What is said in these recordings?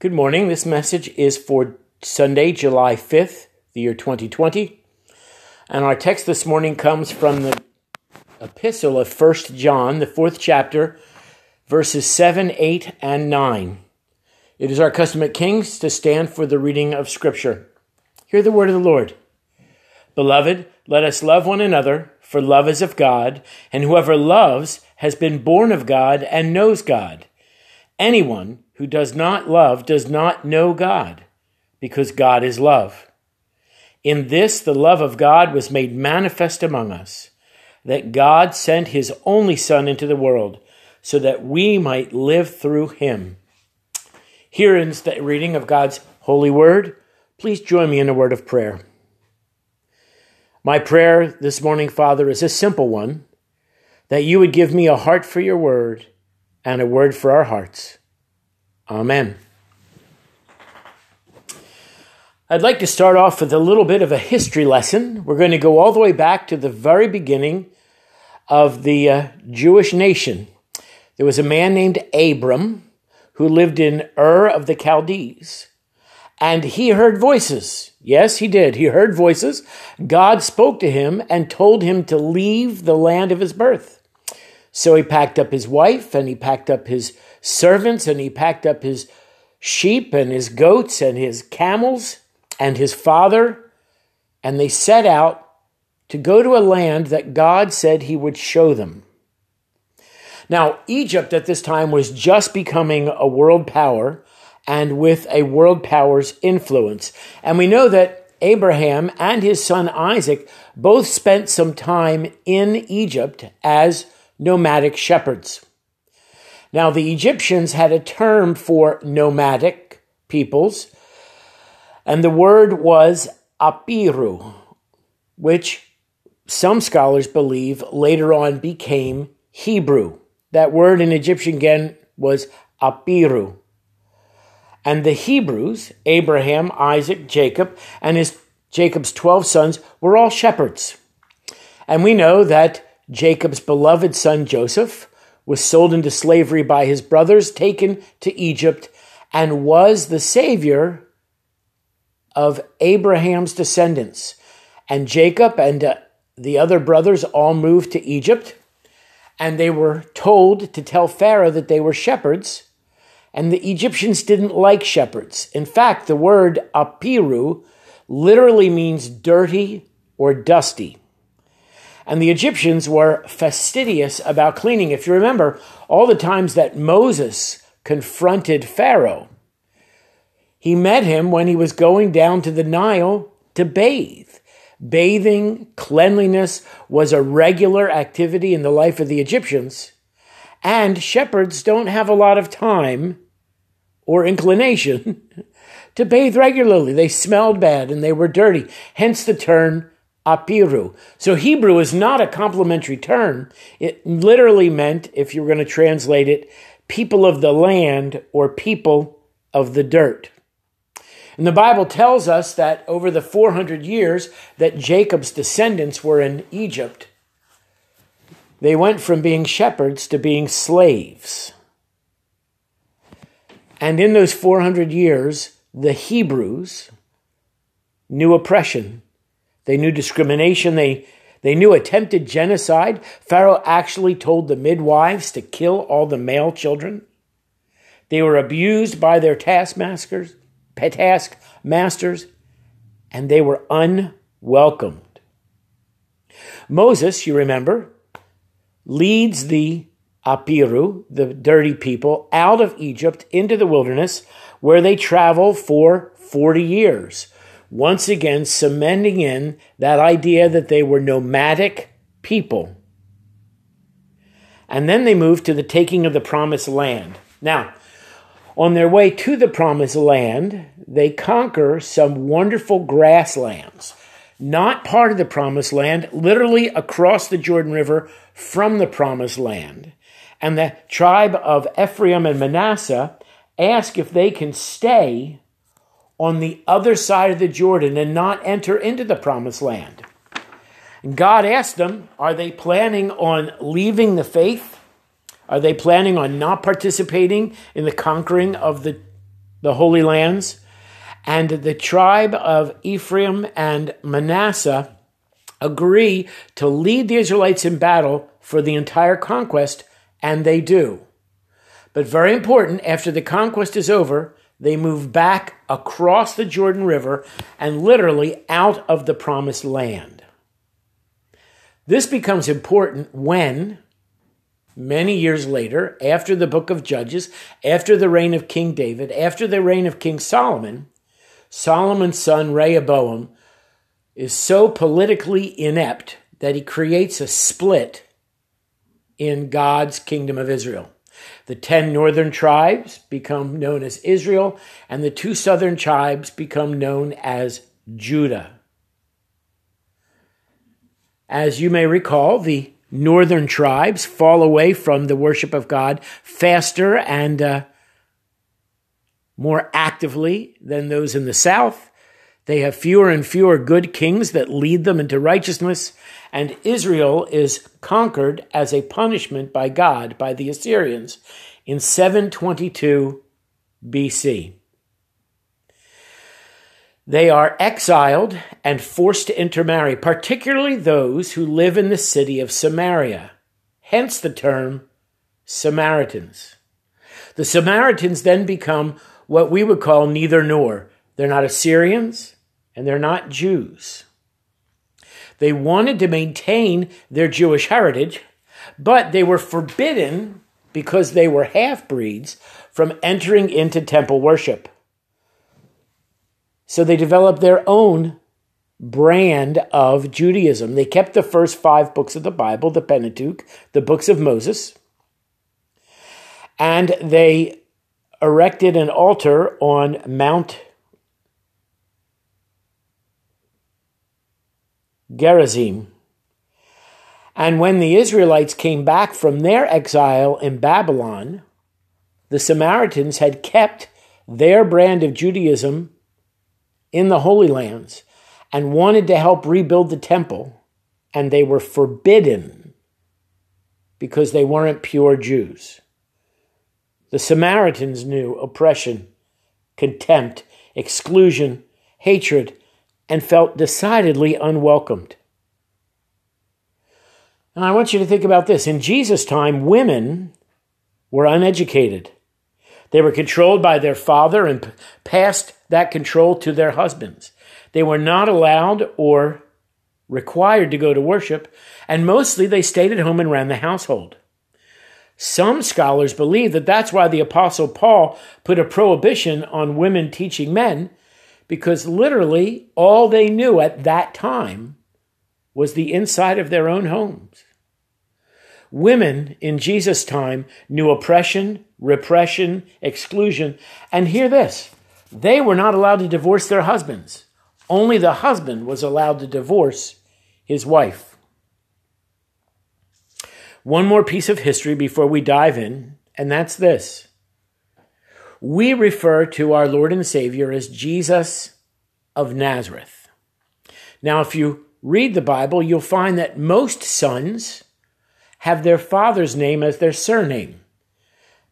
Good morning. This message is for Sunday, July 5th, the year 2020. And our text this morning comes from the epistle of 1 John, the fourth chapter, verses 7, 8, and 9. It is our custom at Kings to stand for the reading of Scripture. Hear the word of the Lord. Beloved, let us love one another, for love is of God, and whoever loves has been born of God and knows God. Anyone who does not love does not know God, because God is love. In this, the love of God was made manifest among us, that God sent his only Son into the world, so that we might live through him. Here in the reading of God's holy word, please join me in a word of prayer. My prayer this morning, Father, is a simple one that you would give me a heart for your word and a word for our hearts. Amen. I'd like to start off with a little bit of a history lesson. We're going to go all the way back to the very beginning of the uh, Jewish nation. There was a man named Abram who lived in Ur of the Chaldees, and he heard voices. Yes, he did. He heard voices. God spoke to him and told him to leave the land of his birth. So he packed up his wife and he packed up his servants and he packed up his sheep and his goats and his camels and his father, and they set out to go to a land that God said he would show them. Now, Egypt at this time was just becoming a world power and with a world power's influence. And we know that Abraham and his son Isaac both spent some time in Egypt as nomadic shepherds. Now, the Egyptians had a term for nomadic peoples, and the word was apiru, which some scholars believe later on became Hebrew. That word in Egyptian again was apiru. And the Hebrews, Abraham, Isaac, Jacob, and his Jacob's 12 sons were all shepherds. And we know that Jacob's beloved son Joseph was sold into slavery by his brothers, taken to Egypt, and was the savior of Abraham's descendants. And Jacob and uh, the other brothers all moved to Egypt, and they were told to tell Pharaoh that they were shepherds. And the Egyptians didn't like shepherds. In fact, the word apiru literally means dirty or dusty. And the Egyptians were fastidious about cleaning. If you remember all the times that Moses confronted Pharaoh, he met him when he was going down to the Nile to bathe. Bathing, cleanliness was a regular activity in the life of the Egyptians. And shepherds don't have a lot of time or inclination to bathe regularly. They smelled bad and they were dirty, hence the term apiru. So Hebrew is not a complimentary term. It literally meant, if you were going to translate it, people of the land or people of the dirt. And the Bible tells us that over the 400 years that Jacob's descendants were in Egypt, they went from being shepherds to being slaves. And in those 400 years, the Hebrews knew oppression they knew discrimination. They, they knew attempted genocide. Pharaoh actually told the midwives to kill all the male children. They were abused by their taskmasters, taskmasters, and they were unwelcomed. Moses, you remember, leads the Apiru, the dirty people, out of Egypt into the wilderness where they travel for 40 years once again cementing in that idea that they were nomadic people. And then they moved to the taking of the promised land. Now, on their way to the promised land, they conquer some wonderful grasslands. Not part of the promised land, literally across the Jordan River from the promised land. And the tribe of Ephraim and Manasseh ask if they can stay on the other side of the Jordan and not enter into the promised land. And God asked them, Are they planning on leaving the faith? Are they planning on not participating in the conquering of the the Holy Lands, and the tribe of Ephraim and Manasseh agree to lead the Israelites in battle for the entire conquest, and they do. But very important, after the conquest is over, they move back across the Jordan River and literally out of the promised land. This becomes important when, many years later, after the book of Judges, after the reign of King David, after the reign of King Solomon, Solomon's son Rehoboam is so politically inept that he creates a split in God's kingdom of Israel. The ten northern tribes become known as Israel, and the two southern tribes become known as Judah. As you may recall, the northern tribes fall away from the worship of God faster and uh, more actively than those in the south. They have fewer and fewer good kings that lead them into righteousness, and Israel is conquered as a punishment by God by the Assyrians in 722 BC. They are exiled and forced to intermarry, particularly those who live in the city of Samaria, hence the term Samaritans. The Samaritans then become what we would call neither nor. They're not Assyrians and they're not Jews. They wanted to maintain their Jewish heritage, but they were forbidden because they were half breeds from entering into temple worship. So they developed their own brand of Judaism. They kept the first five books of the Bible, the Pentateuch, the books of Moses, and they erected an altar on Mount Gerizim. And when the Israelites came back from their exile in Babylon, the Samaritans had kept their brand of Judaism in the Holy Lands and wanted to help rebuild the temple, and they were forbidden because they weren't pure Jews. The Samaritans knew oppression, contempt, exclusion, hatred, and felt decidedly unwelcomed. And I want you to think about this. In Jesus' time, women were uneducated. They were controlled by their father and passed that control to their husbands. They were not allowed or required to go to worship, and mostly they stayed at home and ran the household. Some scholars believe that that's why the Apostle Paul put a prohibition on women teaching men, because literally all they knew at that time was the inside of their own homes. Women in Jesus' time knew oppression, repression, exclusion, and hear this they were not allowed to divorce their husbands. Only the husband was allowed to divorce his wife. One more piece of history before we dive in, and that's this. We refer to our Lord and Savior as Jesus of Nazareth. Now, if you read the Bible, you'll find that most sons have their father's name as their surname.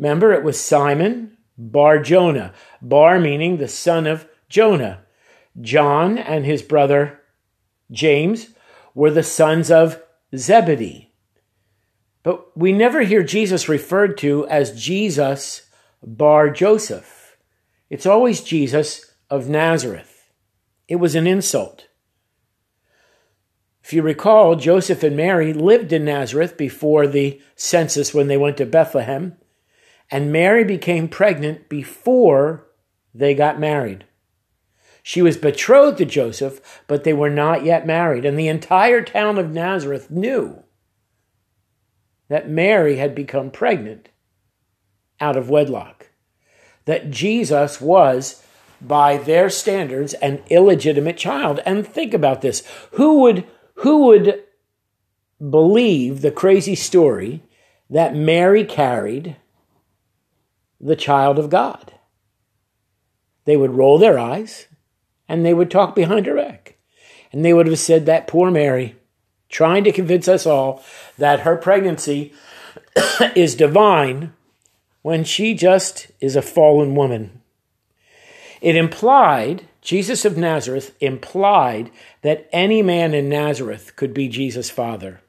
Remember, it was Simon Bar Jonah, Bar meaning the son of Jonah. John and his brother James were the sons of Zebedee. But we never hear Jesus referred to as Jesus Bar Joseph. It's always Jesus of Nazareth. It was an insult. If you recall, Joseph and Mary lived in Nazareth before the census when they went to Bethlehem, and Mary became pregnant before they got married. She was betrothed to Joseph, but they were not yet married, and the entire town of Nazareth knew that Mary had become pregnant out of wedlock, that Jesus was, by their standards, an illegitimate child. And think about this who would who would believe the crazy story that Mary carried the child of God? They would roll their eyes and they would talk behind her back. And they would have said, That poor Mary, trying to convince us all that her pregnancy is divine when she just is a fallen woman. It implied, Jesus of Nazareth implied that any man in Nazareth could be Jesus' father.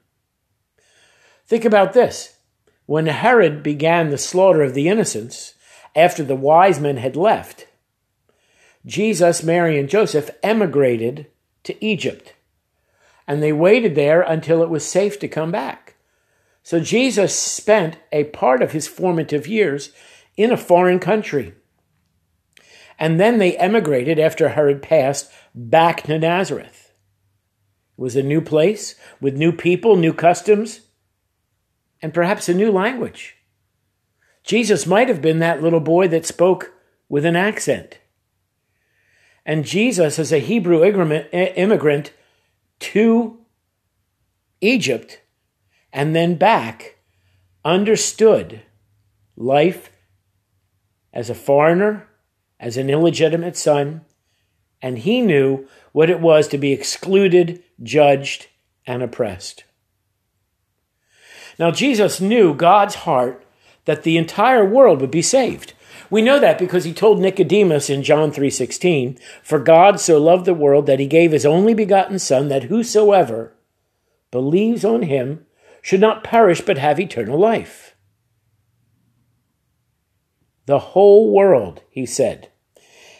Think about this. When Herod began the slaughter of the innocents after the wise men had left, Jesus, Mary, and Joseph emigrated to Egypt. And they waited there until it was safe to come back. So Jesus spent a part of his formative years in a foreign country. And then they emigrated after Herod passed back to Nazareth. It was a new place with new people, new customs, and perhaps a new language. Jesus might have been that little boy that spoke with an accent. And Jesus, as a Hebrew immigrant to Egypt and then back, understood life as a foreigner, as an illegitimate son, and he knew what it was to be excluded, judged, and oppressed. Now, Jesus knew God's heart that the entire world would be saved. We know that because he told Nicodemus in John 3:16, "For God so loved the world that he gave his only begotten son that whosoever believes on him should not perish but have eternal life." The whole world, he said.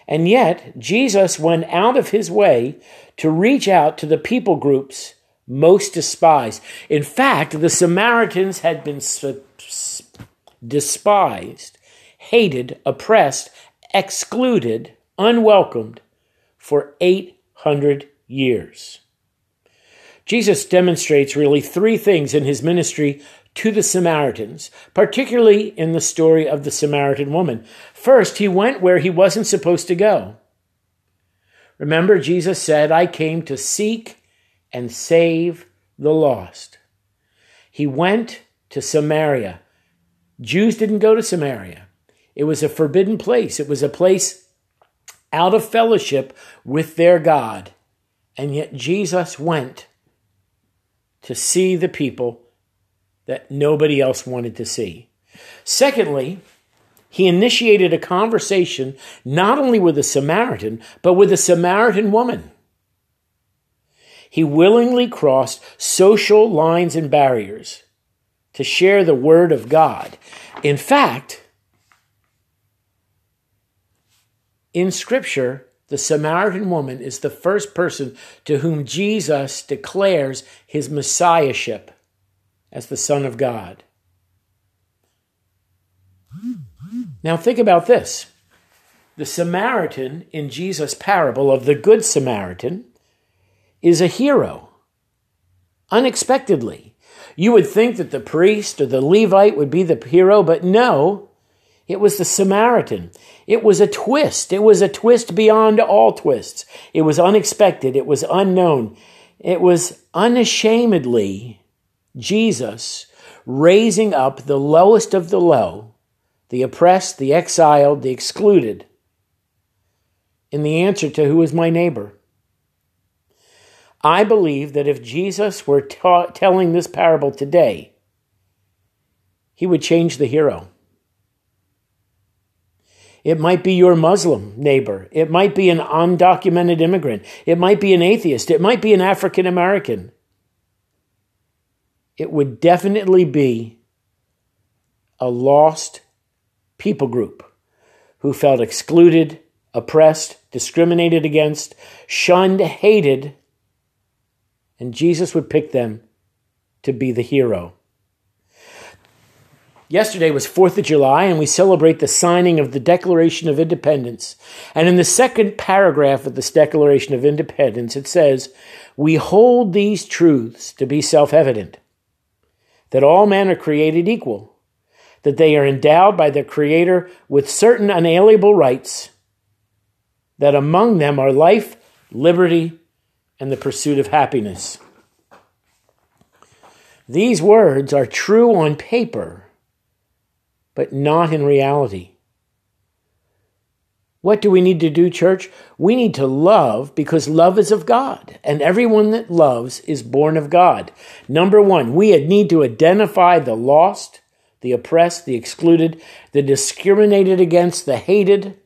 And yet, Jesus went out of his way to reach out to the people groups most despised. In fact, the Samaritans had been despised, hated, oppressed, excluded, unwelcomed for 800 years. Jesus demonstrates really three things in his ministry to the Samaritans, particularly in the story of the Samaritan woman. First, he went where he wasn't supposed to go. Remember, Jesus said, I came to seek and save the lost. He went to Samaria. Jews didn't go to Samaria. It was a forbidden place. It was a place out of fellowship with their God. And yet Jesus went to see the people that nobody else wanted to see. Secondly, he initiated a conversation not only with a Samaritan, but with a Samaritan woman. He willingly crossed social lines and barriers to share the Word of God. In fact, in Scripture, the Samaritan woman is the first person to whom Jesus declares his messiahship as the Son of God. Now, think about this. The Samaritan in Jesus' parable of the Good Samaritan is a hero. Unexpectedly. You would think that the priest or the Levite would be the hero, but no, it was the Samaritan. It was a twist. It was a twist beyond all twists. It was unexpected. It was unknown. It was unashamedly Jesus raising up the lowest of the low, the oppressed, the exiled, the excluded, in the answer to who is my neighbor. I believe that if Jesus were ta- telling this parable today, he would change the hero. It might be your Muslim neighbor. It might be an undocumented immigrant. It might be an atheist. It might be an African American. It would definitely be a lost people group who felt excluded, oppressed, discriminated against, shunned, hated, and Jesus would pick them to be the hero. Yesterday was 4th of July, and we celebrate the signing of the Declaration of Independence. And in the second paragraph of this Declaration of Independence, it says, We hold these truths to be self evident that all men are created equal, that they are endowed by their Creator with certain unalienable rights, that among them are life, liberty, and the pursuit of happiness. These words are true on paper, but not in reality. What do we need to do, church? We need to love because love is of God, and everyone that loves is born of God. Number one, we need to identify the lost, the oppressed, the excluded, the discriminated against, the hated,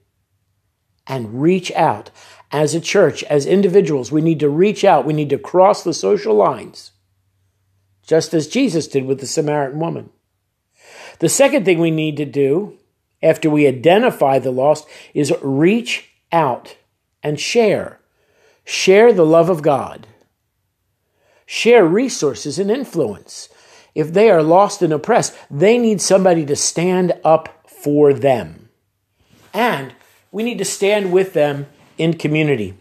and reach out. As a church, as individuals, we need to reach out. We need to cross the social lines, just as Jesus did with the Samaritan woman. The second thing we need to do after we identify the lost is reach out and share. Share the love of God. Share resources and influence. If they are lost and oppressed, they need somebody to stand up for them. And we need to stand with them in community.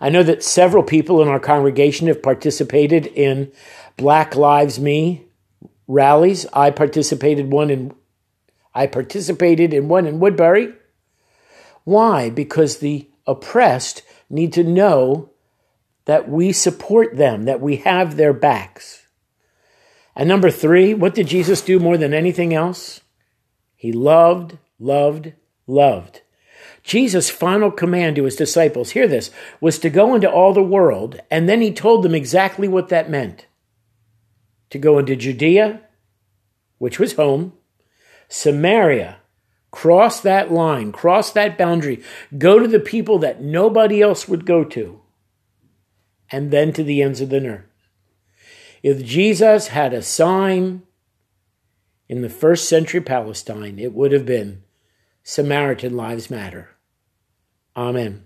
I know that several people in our congregation have participated in Black Lives Me rallies. I participated one in I participated in one in Woodbury. Why? Because the oppressed need to know that we support them, that we have their backs. And number three, what did Jesus do more than anything else? He loved, loved, loved. Jesus' final command to his disciples, hear this, was to go into all the world, and then he told them exactly what that meant to go into Judea, which was home, Samaria, cross that line, cross that boundary, go to the people that nobody else would go to, and then to the ends of the earth. If Jesus had a sign in the first century Palestine, it would have been Samaritan Lives Matter. Amen.